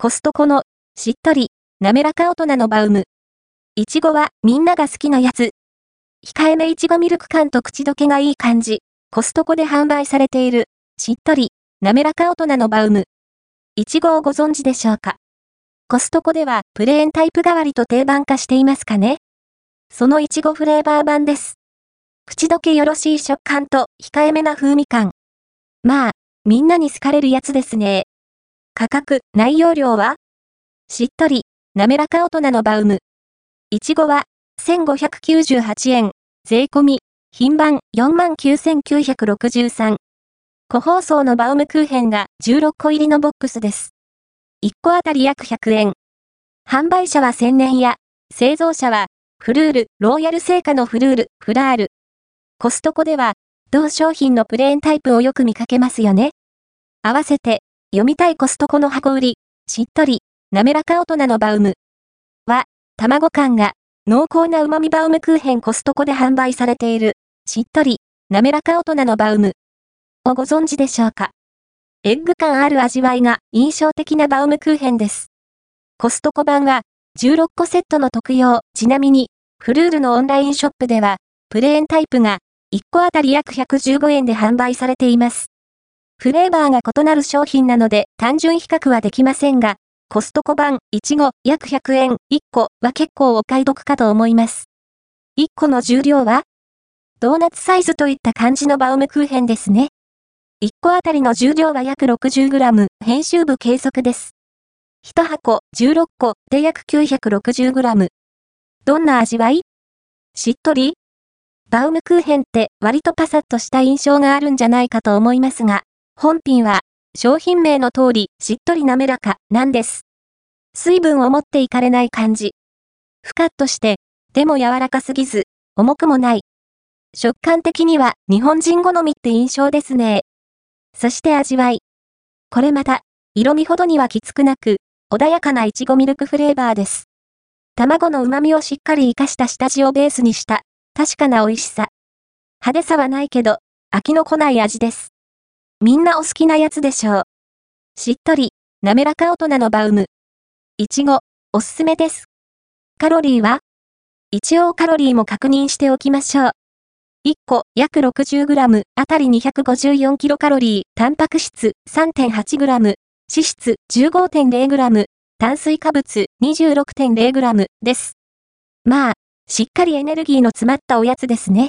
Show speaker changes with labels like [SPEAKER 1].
[SPEAKER 1] コストコの、しっとり、滑らか大人のバウム。いちごはみんなが好きなやつ。控えめいちごミルク感と口どけがいい感じ。コストコで販売されている、しっとり、滑らか大人のバウム。いちごをご存知でしょうか？コストコではプレーンタイプ代わりと定番化していますかね？そのいちごフレーバー版です。口どけよろしい食感と控えめな風味感。まあ、みんなに好かれるやつですね。価格、内容量は？しっとり、滑らか大人のバウム。いちごは、1598円、税込み、品番49,963。個包装のバウムクーヘンが16個入りのボックスです。1個あたり約100円。販売者は千年屋、製造者は、フルール、ローヤル製菓のフルール、フラール。コストコでは、同商品のプレーンタイプをよく見かけますよね。合わせて、読みたいコストコの箱売り、しっとり、滑らか大人のバウム。は、卵感が、濃厚な旨味バウムクーヘンコストコで販売されている、しっとり、滑らか大人のバウム。をご存知でしょうか？エッグ感ある味わいが印象的なバウムクーヘンです。コストコ版は、16個セットの特用、ちなみに、フルールのオンラインショップでは、プレーンタイプが、1個あたり約115円で販売されています。フレーバーが異なる商品なので単純比較はできませんが、コストコ版、いちご、約100円、1個は結構お買い得かと思います。1個の重量はドーナツサイズといった感じのバウムクーヘンですね。1個あたりの重量は約 60g、編集部計測です。1箱16個で約 960g。どんな味わい？しっとり？バウムクーヘンって割とパサッとした印象があるんじゃないかと思いますが、本品は商品名の通りしっとり滑らかなんです。水分を持っていかれない感じ。ふかっとして、でも柔らかすぎず、重くもない。食感的には日本人好みって印象ですね。そして味わい。これまた、色味ほどにはきつくなく、穏やかないちごミルクフレーバーです。卵の旨味をしっかり活かした下地をベースにした確かな美味しさ。派手さはないけど、飽きのこない味です。みんなお好きなやつでしょう。しっとり、滑らか大人のバウム。いちご、おすすめです。カロリーは？一応カロリーも確認しておきましょう。1個約 60g あたり 254kcal、タンパク質 3.8g、脂質 15.0g、炭水化物 26.0g です。まあ、しっかりエネルギーの詰まったおやつですね。